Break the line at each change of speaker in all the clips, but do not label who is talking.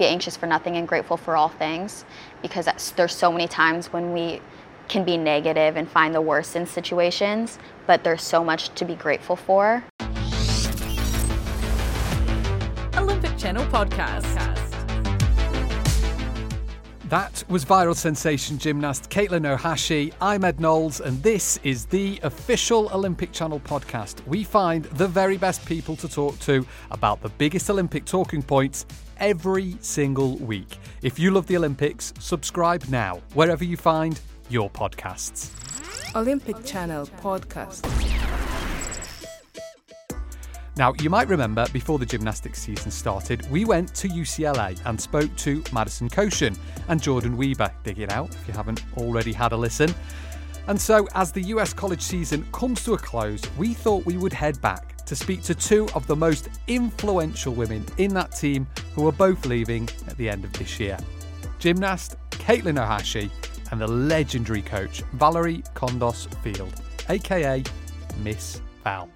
be anxious for nothing and grateful for all things because there's so many times when we can be negative and find the worst in situations, but there's so much to be grateful for.
Olympic Channel Podcast.
That was viral sensation gymnast Katelyn Ohashi. I'm Ed Knowles, and this is the official Olympic Channel podcast. We find the very best people to talk to about the biggest Olympic talking points every single week. If you love the Olympics, subscribe now, wherever you find your podcasts.
Olympic Channel Podcast.
Now, you might remember before the gymnastics season started, we went to UCLA and spoke to Madison Kocian and Jordyn Wieber. Dig it out if you haven't already had a listen. And so, as the US college season comes to a close, we thought we would head back to speak to two of the most influential women in that team who are both leaving at the end of this year gymnast Katelyn Ohashi and the legendary coach Valerie Kondos Field, aka Miss Val.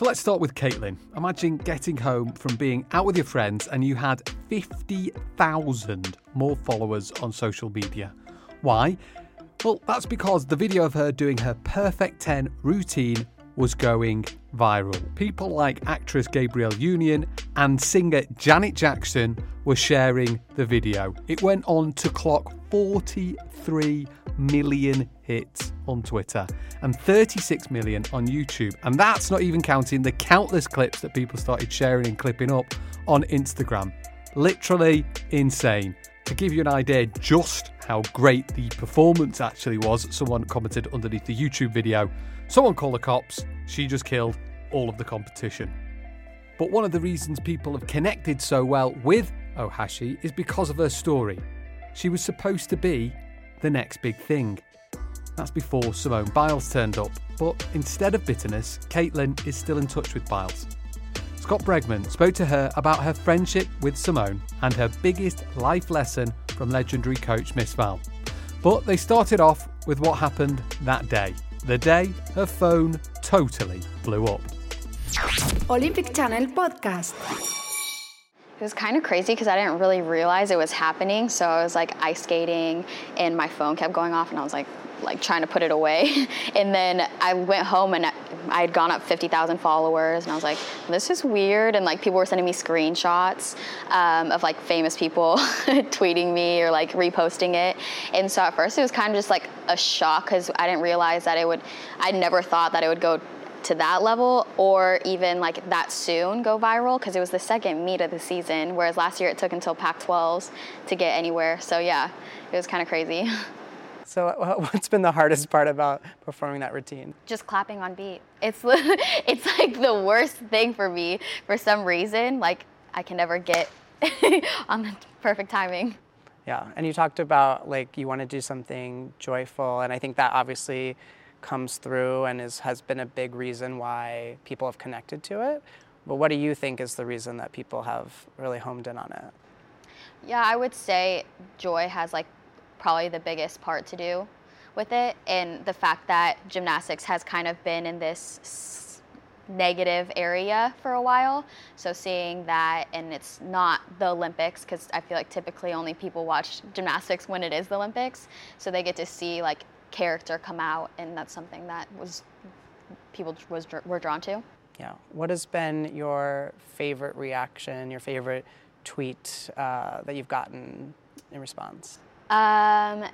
So let's start with Katelyn. Imagine getting home from being out with your friends and you had 50,000 more followers on social media. Why? Well, that's because the video of her doing her perfect 10 routine was going viral. People like actress Gabrielle Union and singer Janet Jackson were sharing the video. It went on to clock 43 million hits on Twitter and 36 million on YouTube. And that's not even counting the countless clips that people started sharing and clipping up on Instagram. Literally insane. To give you an idea just how great the performance actually was, someone commented underneath the YouTube video someone call the cops, she just killed all of the competition. But one of the reasons people have connected so well with Ohashi is because of her story. She was supposed to be the next big thing. That's before Simone Biles turned up, but instead of bitterness, Katelyn is still in touch with Biles. Scott Bregman spoke to her about her friendship with Simone and her biggest life lesson from legendary coach Miss Val. But they started off with what happened that day, the day her phone totally blew up.
Olympic Channel Podcast.
It was kind of crazy because I didn't really realize it was happening. So I was like ice skating and my phone kept going off and I was like, like trying to put it away. and then I went home and I had gone up 50,000 followers and I was like, this is weird. And like people were sending me screenshots um, of like famous people tweeting me or like reposting it. And so at first it was kind of just like a shock because I didn't realize that it would, I never thought that it would go to that level or even like that soon go viral because it was the second meet of the season, whereas last year it took until Pac 12s to get anywhere. So yeah, it was kind of crazy.
So what's been the hardest part about performing that routine?
Just clapping on beat. It's it's like the worst thing for me for some reason. Like I can never get on the perfect timing.
Yeah, and you talked about like you want to do something joyful, and I think that obviously comes through and is, has been a big reason why people have connected to it. But what do you think is the reason that people have really homed in on it?
Yeah, I would say joy has like probably the biggest part to do with it, and the fact that gymnastics has kind of been in this negative area for a while. So seeing that, and it's not the Olympics, because I feel like typically only people watch gymnastics when it is the Olympics, so they get to see like character come out, and that's something that was people was were drawn to.
Yeah. What has been your favorite reaction, your favorite tweet uh, that you've gotten in response?
Um,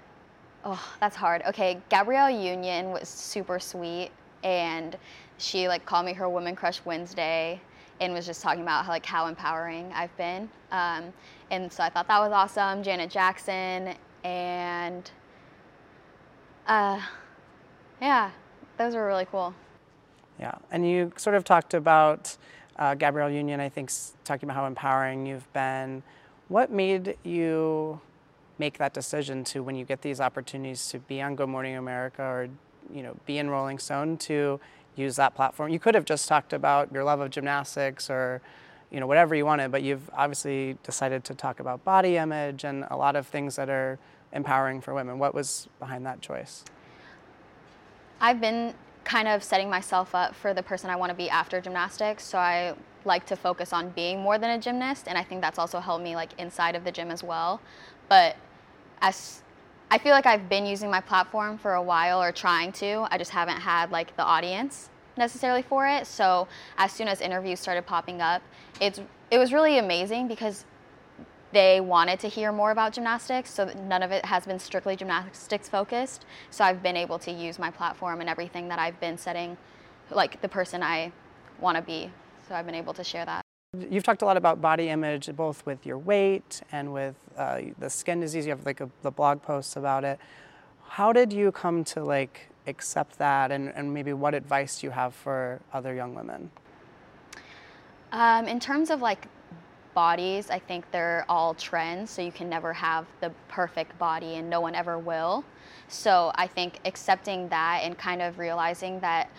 oh, that's hard. Okay, Gabrielle Union was super sweet, and she like called me her woman crush Wednesday, and was just talking about how like how empowering I've been. Um, and so I thought that was awesome. Janet Jackson and uh, yeah, those were really cool.
Yeah, and you sort of talked about uh, Gabrielle Union, I think, talking about how empowering you've been. What made you make that decision to, when you get these opportunities to be on Good Morning America or, you know, be in Rolling Stone, to use that platform? You could have just talked about your love of gymnastics or, you know, whatever you wanted, but you've obviously decided to talk about body image and a lot of things that are empowering for women. What was behind that choice?
I've been kind of setting myself up for the person I want to be after gymnastics. So I like to focus on being more than a gymnast, and I think that's also helped me like inside of the gym as well. But as I feel like I've been using my platform for a while or trying to, I just haven't had like the audience necessarily for it. So as soon as interviews started popping up, it's it was really amazing because they wanted to hear more about gymnastics, so none of it has been strictly gymnastics focused. So I've been able to use my platform and everything that I've been setting, like the person I want to be. So I've been able to share that.
You've talked a lot about body image, both with your weight and with uh, the skin disease. You have like a, the blog posts about it. How did you come to like accept that, and, and maybe what advice do you have for other young women?
Um, in terms of like bodies, I think they're all trends, so you can never have the perfect body, and no one ever will. So I think accepting that and kind of realizing that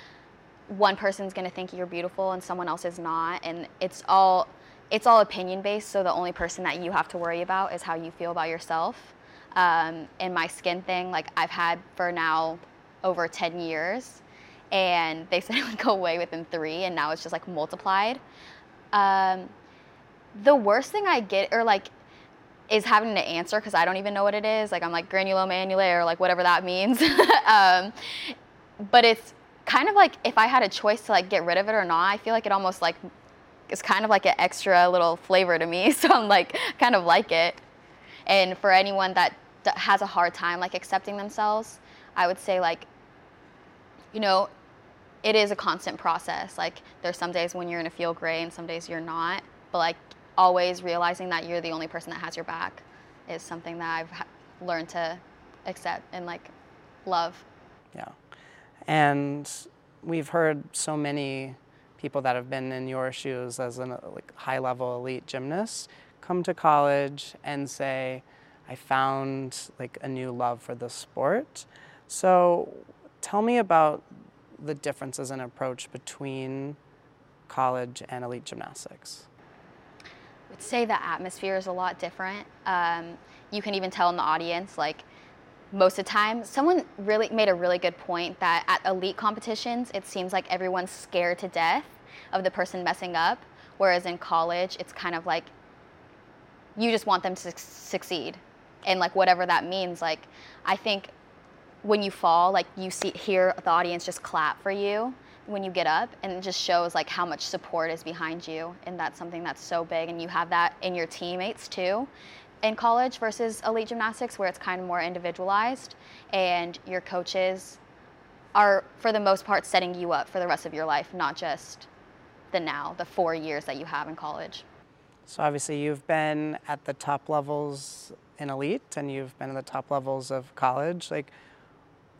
one person's going to think you're beautiful and someone else is not, and it's all it's all opinion based. So the only person that you have to worry about is how you feel about yourself. Um, and my skin thing, like I've had for now over 10 years, and they said it would go away within three, and now it's just like multiplied. Um, the worst thing I get, or like, is having to answer because I don't even know what it is. Like I'm like granuloma annulare, or like whatever that means. um, but it's kind of like if I had a choice to like get rid of it or not, I feel like it almost like is kind of like an extra little flavor to me. So I'm like kind of like it. And for anyone that has a hard time like accepting themselves, I would say like, you know, it is a constant process. Like there's some days when you're gonna feel great and some days you're not. But like always realizing that you're the only person that has your back is something that I've learned to accept and like love.
Yeah. And we've heard so many people that have been in your shoes as a uh, like high level elite gymnast come to college and say, I found like a new love for the sport. So tell me about the differences in approach between college and elite gymnastics
would say the atmosphere is a lot different. Um, you can even tell in the audience, like most of the time, someone really made a really good point that at elite competitions, it seems like everyone's scared to death of the person messing up, whereas in college, it's kind of like you just want them to succeed, and like whatever that means. Like I think when you fall, like you see hear the audience just clap for you when you get up and it just shows like how much support is behind you and that's something that's so big and you have that in your teammates too in college versus elite gymnastics where it's kind of more individualized and your coaches are for the most part setting you up for the rest of your life not just the now the four years that you have in college.
So obviously you've been at the top levels in elite and you've been at the top levels of college. Like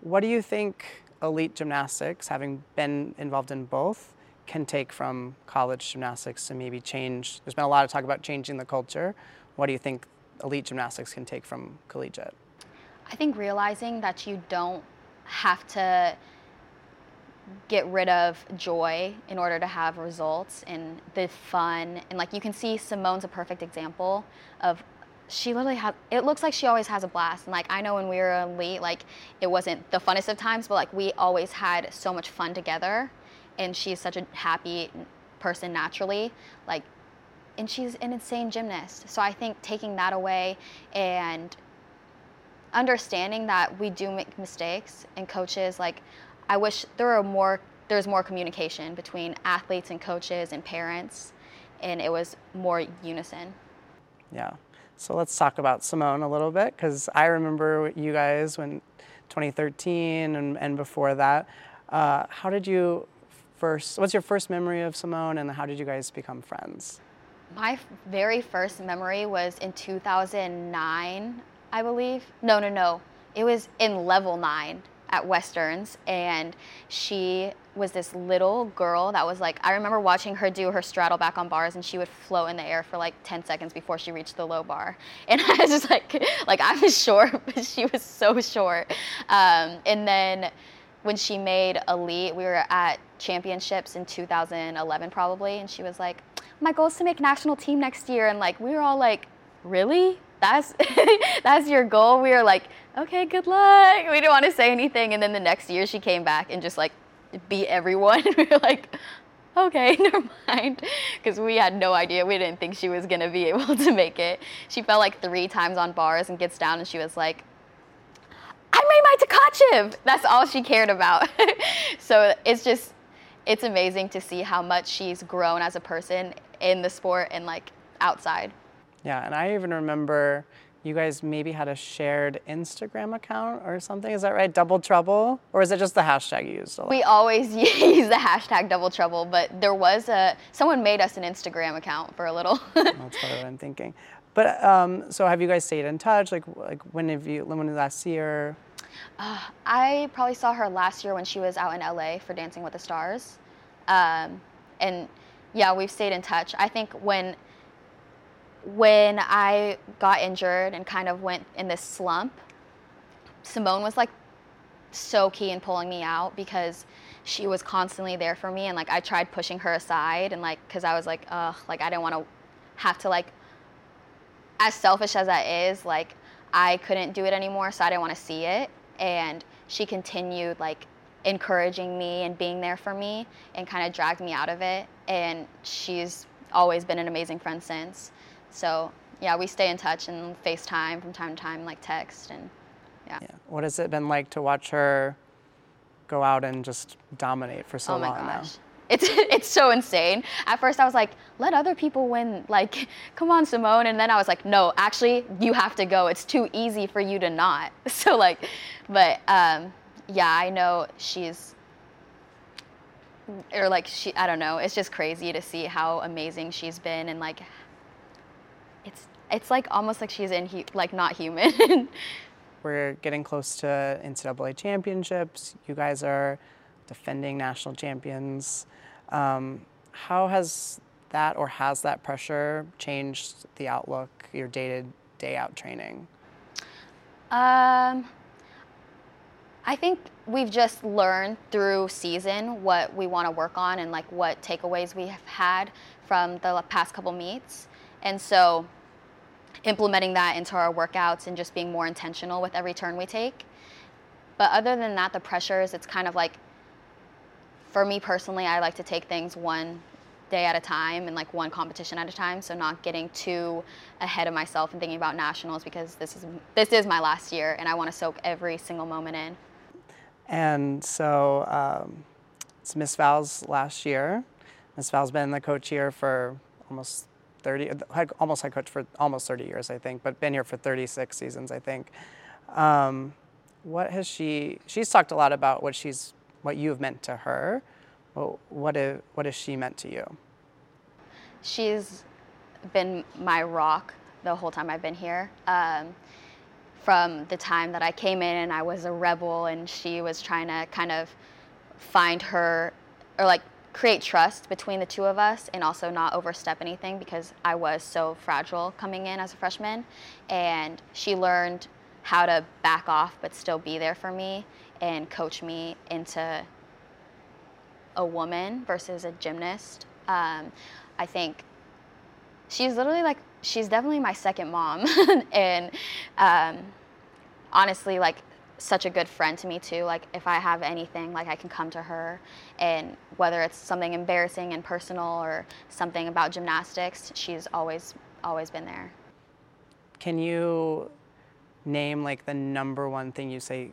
what do you think elite gymnastics, having been involved in both, can take from college gymnastics to maybe change? There's been a lot of talk about changing the culture. What do you think elite gymnastics can take from collegiate?
I think realizing that you don't have to get rid of joy in order to have results and the fun and like you can see Simone's a perfect example of she literally has it looks like she always has a blast. And like i know when we were elite like it wasn't the funnest of times but like we always had so much fun together. And she's such a happy person naturally like and she's an insane gymnast. So i think taking that away and understanding that we do make mistakes and coaches like i wish there were more there's more communication between athletes and coaches and parents. And it was more unison.
Yeah so let's talk about Simone a little bit because I remember you guys when 2013 and, and before that. Uh, how did you first, what's your first memory of Simone and how did you guys become friends?
My very first memory was in 2009, I believe. No, no, no. It was in level nine at Westerns, and she was this little girl that was like, I remember watching her do her straddle back on bars, and she would float in the air for like 10 seconds before she reached the low bar. And I was just like, like I was short, but she was so short. Um, and then when she made elite, we were at championships in 2011 probably, and she was like, my goal is to make national team next year, and like we were all like, really? That's that's your goal. We were like, okay, good luck. We didn't want to say anything, and then the next year she came back and just like beat everyone. we were like, okay, never mind. Because we had no idea. We didn't think she was going to be able to make it. She fell like three times on bars and gets down and she was like, I made my Tkachev. That's all she cared about. so it's just, it's amazing to see how much she's grown as a person in the sport and like outside.
Yeah, and I even remember you guys maybe had a shared Instagram account or something. Is that right? Double Trouble? Or is it just the hashtag you used a lot?
We always use the hashtag double trouble, but there was a, someone made us an Instagram account for a little.
That's what I'm thinking. But um, so have you guys stayed in touch? Like, like when have you? When was last year?
I probably saw her last year when she was out in LA for Dancing with the Stars. Um, and yeah, we've stayed in touch. I think when when I got injured and kind of went in this slump, Simone was like so key in pulling me out because she was constantly there for me and like I tried pushing her aside and like cuz I was like ugh like I didn't want to have to like as selfish as that is like I couldn't do it anymore so I didn't want to see it. And she continued like encouraging me and being there for me and kind of dragged me out of it. And she's always been an amazing friend since so yeah, we stay in touch and FaceTime from time to time, like text and yeah.
Yeah. What has it been like to watch her go out and just dominate for so
oh my
long now?
gosh. It's it's so insane. At first I was like, let other people win. Like, come on, Simone. And then I was like, no, actually, you have to go. It's too easy for you to not. So like, but um, yeah, I know she's or like she I don't know. It's just crazy to see how amazing she's been and like it's it's like almost like she's in like not human.
We're getting close to NCAA championships. You guys are defending national champions. Um, how has that or has that pressure changed the outlook, your day to day out training?
Um, I think we've just learned through season what we want to work on and like what takeaways we have had from the past couple meets. And so implementing that into our workouts and just being more intentional with every turn we take. But other than that, the pressures, it's kind of like, for me personally, I like to take things one day at a time and like one competition at a time. So not getting too ahead of myself and thinking about nationals because this is this is my last year and I want to soak every single moment in.
And so um, it's Miss Val's last year. Miss Val's been the coach here for almost 30, almost head coach for almost 30 years, I think, but been here for 36 seasons, I think. Um, what has she? She's talked a lot about what she's, what you've meant to her. Well, what have, what has she meant to you?
She's been my rock the whole time I've been here. Um, from the time that I came in and I was a rebel, and she was trying to kind of find her, or like create trust between the two of us and also not overstep anything because I was so fragile coming in as a freshman. And she learned how to back off but still be there for me and coach me into a woman versus a gymnast. Um, I think she's literally like, she's definitely my second mom. and um, honestly, like, such a good friend to me too. Like if I have anything, like I can come to her, and whether it's something embarrassing and personal or something about gymnastics, she's always always been there.
Can you name like the number one thing you say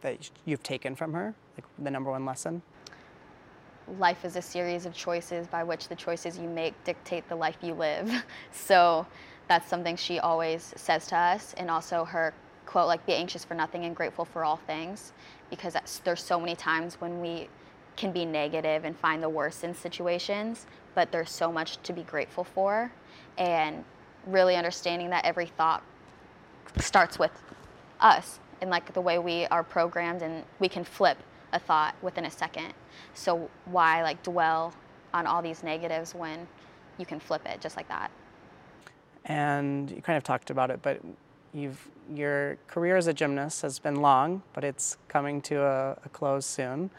that you've taken from her, like the number one lesson?
Life is a series of choices by which the choices you make dictate the life you live. So that's something she always says to us, and also her quote like be anxious for nothing and grateful for all things because there's so many times when we can be negative and find the worst in situations but there's so much to be grateful for. And really understanding that every thought starts with us and like the way we are programmed and we can flip a thought within a second. So why like dwell on all these negatives when you can flip it just like that?
And you kind of talked about it but You've, your career as a gymnast has been long, but it's coming to a, a close soon.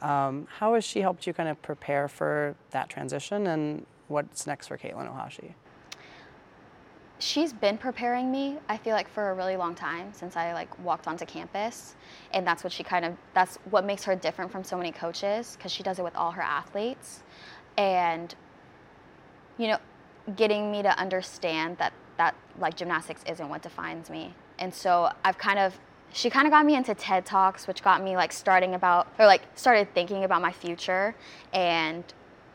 Um, how has she helped you kind of prepare for that transition and what's next for Katelyn Ohashi?
she's been preparing me i feel like for a really long time since i like walked onto campus and that's what she kind of that's what makes her different from so many coaches because she does it with all her athletes and you know getting me to understand that that like gymnastics isn't what defines me and so i've kind of she kind of got me into ted talks which got me like starting about or like started thinking about my future and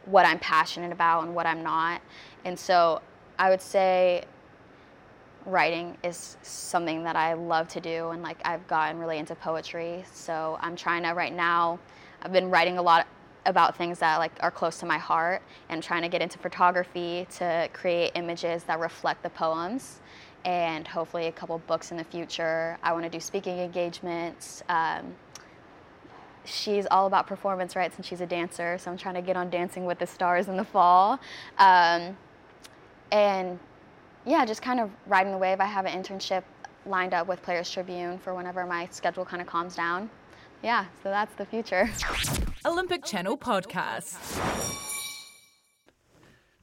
what i'm passionate about and what i'm not and so i would say writing is something that I love to do, and like I've gotten really into poetry. So I'm trying to right now. I've been writing a lot about things that like are close to my heart, and trying to get into photography to create images that reflect the poems, and hopefully a couple books in the future. I want to do speaking engagements. Um, she's all about performance, rights and she's a dancer, so I'm trying to get on Dancing with the Stars in the fall. Um, and yeah, just kind of riding the wave. I have an internship lined up with Players Tribune for whenever my schedule kind of calms down. Yeah, so that's the future.
Olympic Channel Podcast.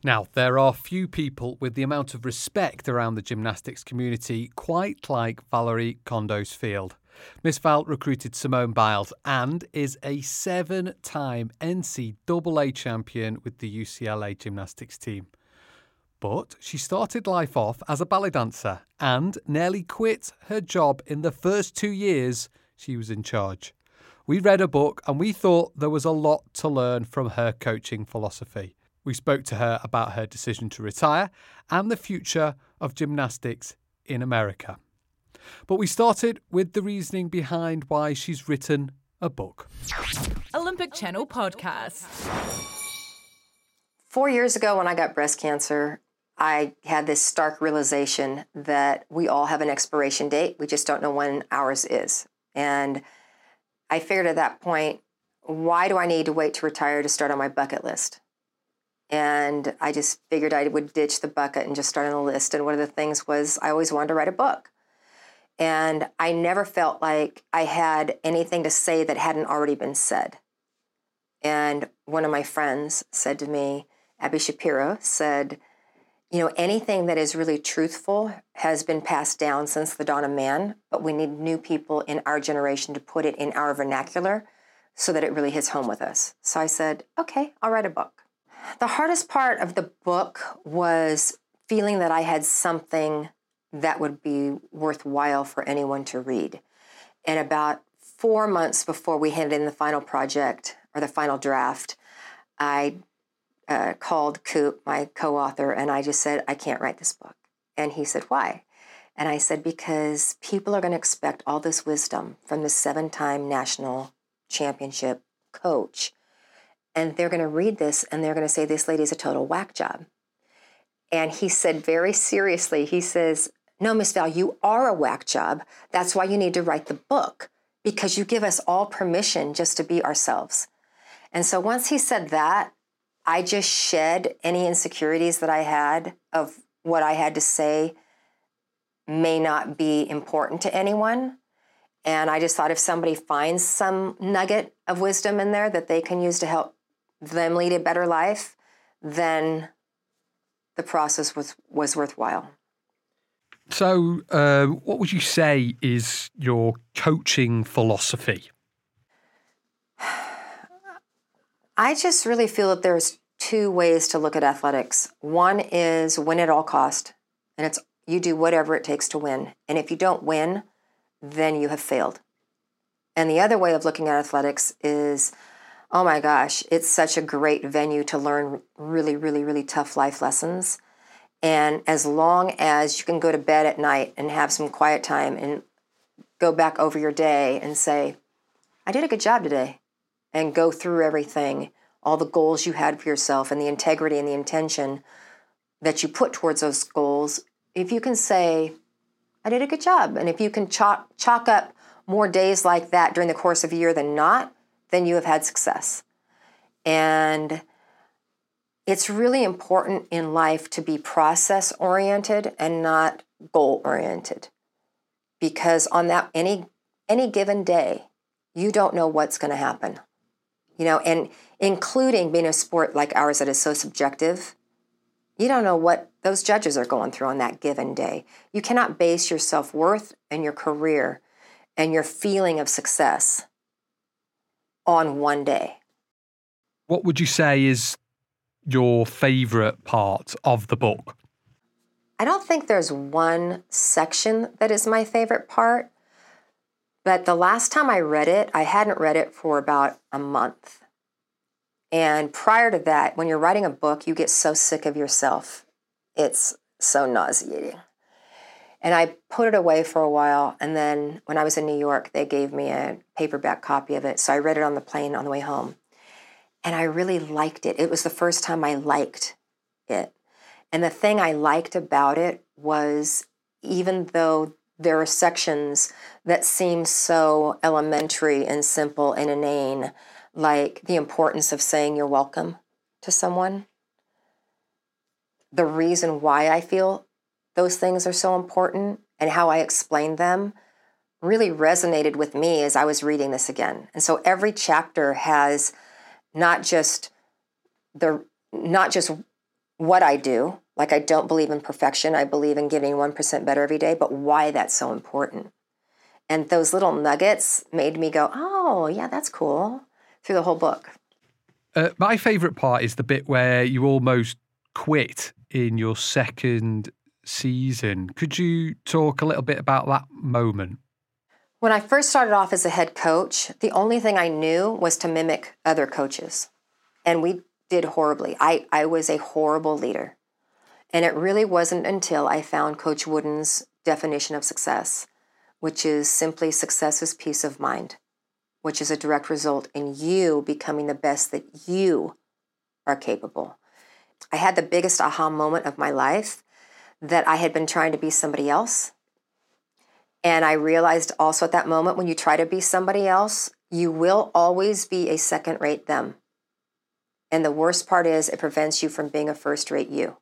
Now, there are few people with the amount of respect around the gymnastics community quite like Valerie Kondos Field. Miss Val recruited Simone Biles and is a seven time NCAA champion with the UCLA gymnastics team. But she started life off as a ballet dancer and nearly quit her job in the first two years she was in charge. We read a book and we thought there was a lot to learn from her coaching philosophy. We spoke to her about her decision to retire and the future of gymnastics in America. But we started with the reasoning behind why she's written a book.
Olympic Channel Podcast.
Four years ago, when I got breast cancer, I had this stark realization that we all have an expiration date. We just don't know when ours is. And I figured at that point, why do I need to wait to retire to start on my bucket list? And I just figured I would ditch the bucket and just start on the list. And one of the things was I always wanted to write a book. And I never felt like I had anything to say that hadn't already been said. And one of my friends said to me, Abby Shapiro said, you know, anything that is really truthful has been passed down since the dawn of man, but we need new people in our generation to put it in our vernacular so that it really hits home with us. So I said, okay, I'll write a book. The hardest part of the book was feeling that I had something that would be worthwhile for anyone to read. And about four months before we handed in the final project or the final draft, I uh, called Coop, my co author, and I just said, I can't write this book. And he said, Why? And I said, Because people are going to expect all this wisdom from the seven time national championship coach. And they're going to read this and they're going to say, This lady's a total whack job. And he said very seriously, he says, No, Miss Val, you are a whack job. That's why you need to write the book because you give us all permission just to be ourselves. And so once he said that, I just shed any insecurities that I had of what I had to say may not be important to anyone. And I just thought if somebody finds some nugget of wisdom in there that they can use to help them lead a better life, then the process was, was worthwhile.
So, uh, what would you say is your coaching philosophy?
I just really feel that there's two ways to look at athletics. One is win at all cost, and it's you do whatever it takes to win. And if you don't win, then you have failed. And the other way of looking at athletics is oh my gosh, it's such a great venue to learn really, really, really tough life lessons. And as long as you can go to bed at night and have some quiet time and go back over your day and say, I did a good job today, and go through everything all the goals you had for yourself and the integrity and the intention that you put towards those goals, if you can say, I did a good job, and if you can chalk, chalk up more days like that during the course of a year than not, then you have had success. And it's really important in life to be process oriented and not goal oriented. Because on that any any given day, you don't know what's going to happen. You know, and including being a sport like ours that is so subjective, You don't know what those judges are going through on that given day. You cannot base your self worth and your career and your feeling of success on one day.
What would you say is your favorite part of the book?
I don't think there's one section that is my favorite part, but the last time I read it, I hadn't read it for about a month. And prior to that, when you're writing a book, you get so sick of yourself. It's so nauseating. And I put it away for a while. And then when I was in New York, they gave me a paperback copy of it. So I read it on the plane on the way home. And I really liked it. It was the first time I liked it. And the thing I liked about it was even though there are sections that seem so elementary and simple and inane, like the importance of saying you're welcome to someone. The reason why I feel those things are so important and how I explain them really resonated with me as I was reading this again. And so every chapter has not just the not just what I do, like I don't believe in perfection, I believe in getting 1% better every day, but why that's so important. And those little nuggets made me go, "Oh, yeah, that's cool." through the whole book.
Uh, my favourite part is the bit where you almost quit in your second season. Could you talk a little bit about that moment?
When I first started off as a head coach, the only thing I knew was to mimic other coaches. And we did horribly. I, I was a horrible leader. And it really wasn't until I found Coach Wooden's definition of success, which is simply success is peace of mind which is a direct result in you becoming the best that you are capable. I had the biggest aha moment of my life that I had been trying to be somebody else. And I realized also at that moment when you try to be somebody else, you will always be a second rate them. And the worst part is it prevents you from being a first rate you.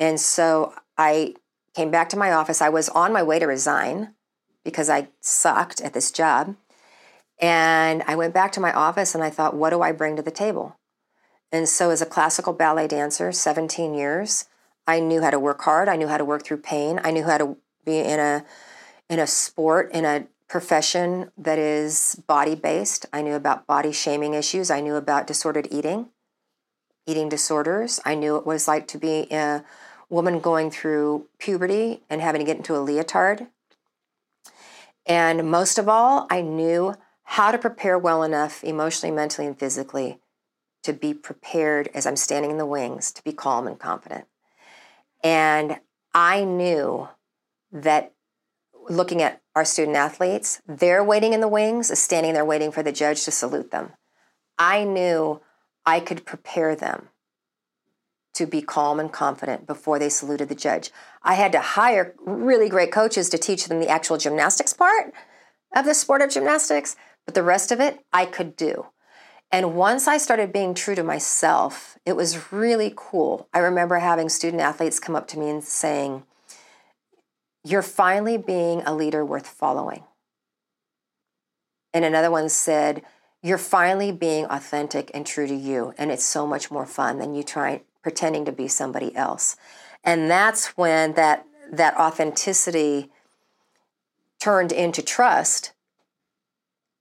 And so I came back to my office. I was on my way to resign because I sucked at this job. And I went back to my office and I thought, what do I bring to the table? And so, as a classical ballet dancer, 17 years, I knew how to work hard. I knew how to work through pain. I knew how to be in a in a sport, in a profession that is body based. I knew about body shaming issues. I knew about disordered eating, eating disorders. I knew it was like to be a woman going through puberty and having to get into a leotard. And most of all, I knew how to prepare well enough emotionally, mentally, and physically to be prepared as I'm standing in the wings to be calm and confident. And I knew that looking at our student athletes, they're waiting in the wings, standing there waiting for the judge to salute them. I knew I could prepare them to be calm and confident before they saluted the judge. I had to hire really great coaches to teach them the actual gymnastics part of the sport of gymnastics, but the rest of it I could do. And once I started being true to myself, it was really cool. I remember having student athletes come up to me and saying, You're finally being a leader worth following. And another one said, You're finally being authentic and true to you. And it's so much more fun than you trying pretending to be somebody else. And that's when that that authenticity turned into trust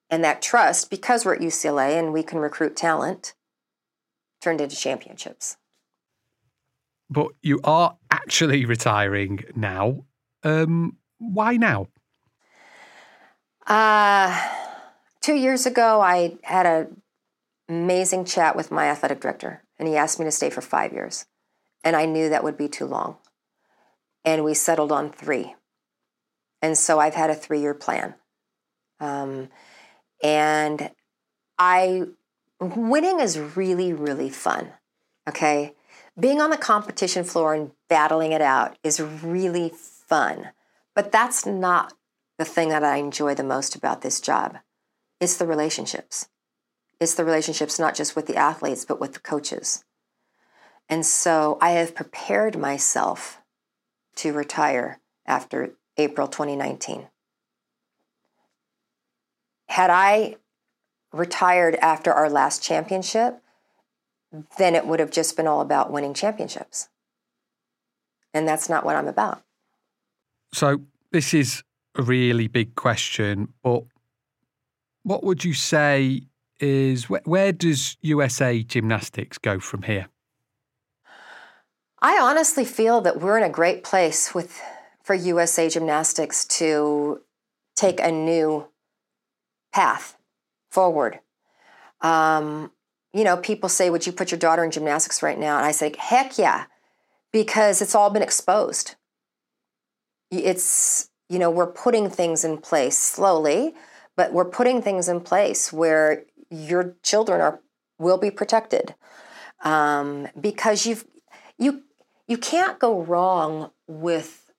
and that trust, because we're at UCLA and we can recruit talent, turned into championships.
But you are actually retiring now. Um, why now?
Uh, two years ago, I had an amazing chat with my athletic director, and he asked me to stay for five years. And I knew that would be too long. And we settled on three. And so I've had a three year plan. Um, and I, winning is really, really fun. Okay. Being on the competition floor and battling it out is really fun. But that's not the thing that I enjoy the most about this job. It's the relationships. It's the relationships not just with the athletes, but with the coaches. And so I have prepared myself to retire after April 2019 had I retired after our last championship, then it would have just been all about winning championships. And that's not what I'm about.
So, this is a really big question, but what would you say is where, does USA Gymnastics go from here?
I honestly feel that we're in a great place with for USA Gymnastics to take a new path forward. Um, you know, people say, Would you put your daughter in gymnastics right now? And I say, Heck yeah, because it's all been exposed. It's, you know, we're putting things in place slowly, but we're putting things in place where your children are will be protected um, because you've you you can't go wrong with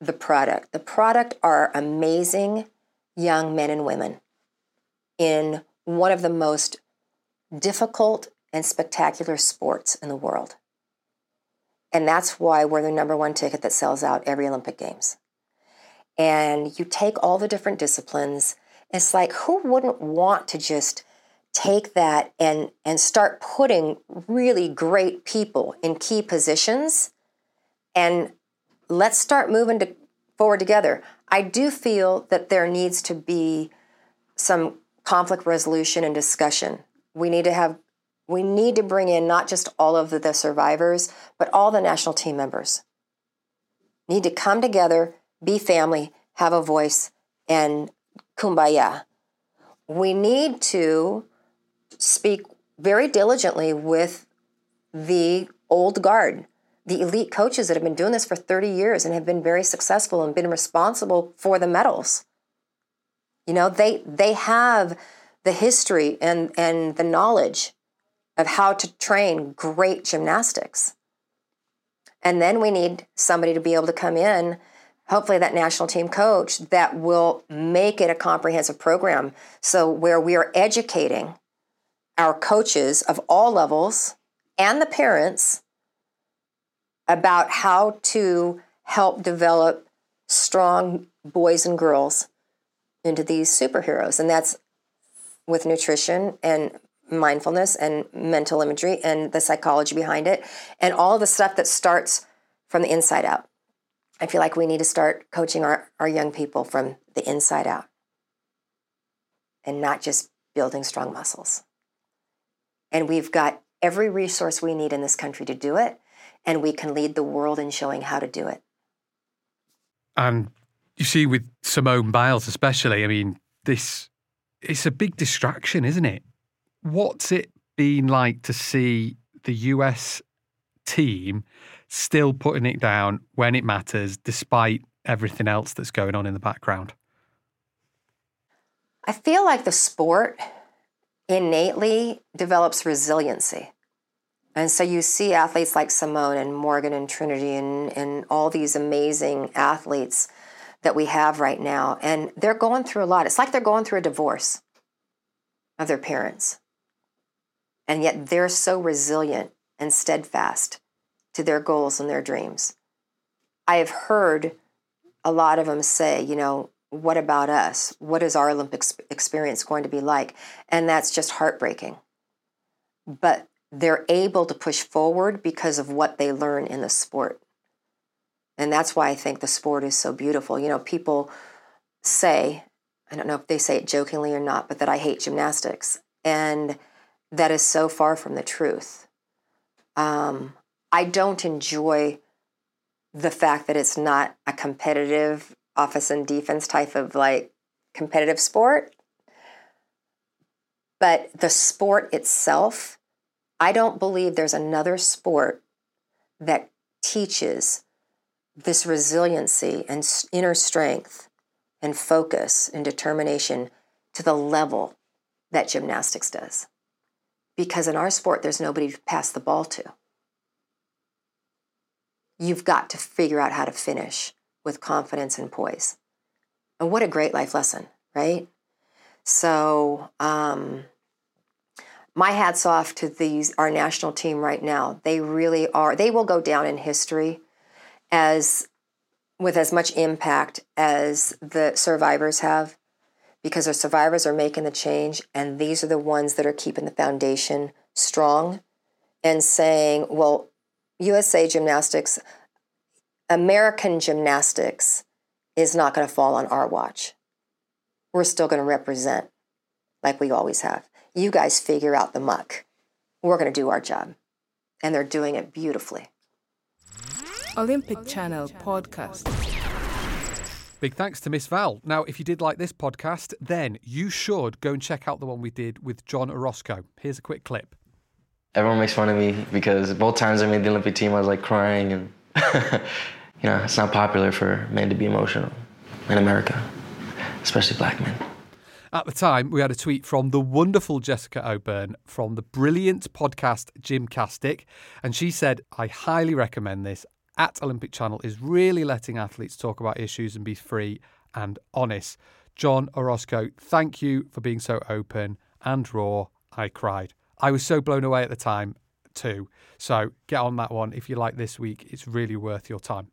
the product. The product are amazing young men and women in one of the most difficult and spectacular sports in the world. And that's why we're the number one ticket that sells out every Olympic Games. And you take all the different disciplines, it's like who wouldn't want to just take that and and start putting really great people in key positions and let's start moving to, forward together. I do feel that there needs to be some conflict resolution and discussion. We need to have we need to bring in not just all of the, survivors, but all the national team members. Need to come together, be family, have a voice, and kumbaya. We need to speak very diligently with the old guard, the elite coaches that have been doing this for 30 years and have been very successful and been responsible for the medals. You know, they they have the history and, and the knowledge of how to train great gymnastics. And then we need somebody to be able to come in, hopefully that national team coach that will make it a comprehensive program. So where we are educating our coaches of all levels and the parents about how to help develop strong boys and girls into these superheroes. And that's with nutrition and mindfulness and mental imagery and the psychology behind it and all the stuff that starts from the inside out. I feel like we need to start coaching our, our young people from the inside out and not just building strong muscles. And we've got every resource we need in this country to do it, and we can lead the world in showing how to do it.
And you see, with Simone Biles, especially, I mean, this it's a big distraction, isn't it? What's it been like to see the US team still putting it down when it matters, despite everything else that's going on in the background?
I feel like the sport innately develops resiliency. And so you see athletes like Simone and Morgan and Trinity and, and all these amazing athletes that we have right now. And they're going through a lot. It's like they're going through a divorce of their parents. And yet they're so resilient and steadfast to their goals and their dreams. I have heard a lot of them say, you know, what about us? What is our Olympic experience going to be like? And that's just heartbreaking. But they're able to push forward because of what they learn in the sport. And that's why I think the sport is so beautiful. You know, people say, I don't know if they say it jokingly or not, but that I hate gymnastics. And that is so far from the truth. Um, I don't enjoy the fact that it's not a competitive offense and defense type of like competitive sport. But the sport itself, I don't believe there's another sport that teaches this resiliency and inner strength and focus and determination to the level that gymnastics does. Because in our sport, there's nobody to pass the ball to. You've got to figure out how to finish with confidence and poise. And what a great life lesson, right? So, um, my hats off to these our national team right now. They really are. They will go down in history as with as much impact as the survivors have because the survivors are making the change and these are the ones that are keeping the foundation strong and saying, well, USA Gymnastics, American gymnastics is not going to fall on our watch. We're still going to represent like we always have. You guys figure out the muck. We're going to do our job. And they're doing it beautifully.
Olympic Channel podcast.
Big thanks to Miss Val. Now, if you did like this podcast, then you should go and check out the one we did with John Orozco. Here's a quick clip.
Everyone makes fun of me because both times I made the Olympic team, I was like crying, and you know, it's not popular for men to be emotional in America, especially black men.
At the time, we had a tweet from the wonderful Jessica O'Beirne from the brilliant podcast Jim Gymcastic, and she said, I highly recommend this. At Olympic Channel is really letting athletes talk about issues and be free and honest. John Orozco, thank you for being so open and raw. I cried. I was so blown away at the time, too. So get on that one if you like this week. It's really worth your time.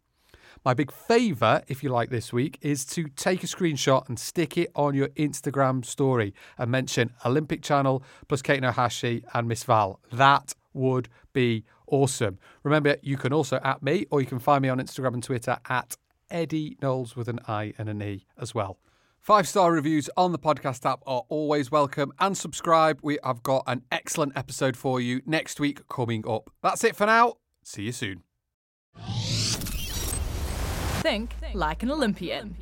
My big favour, if you like this week, is to take a screenshot and stick it on your Instagram story and mention Olympic Channel plus Katelyn Ohashi and Miss Val. That would be awesome. Remember, you can also at me or you can find me on Instagram and Twitter at Eddie Knowles with an I and an E as well. Five star reviews on the podcast app are always welcome and subscribe. We have got an excellent episode for you next week coming up. That's it for now. See you soon
think like an Olympian.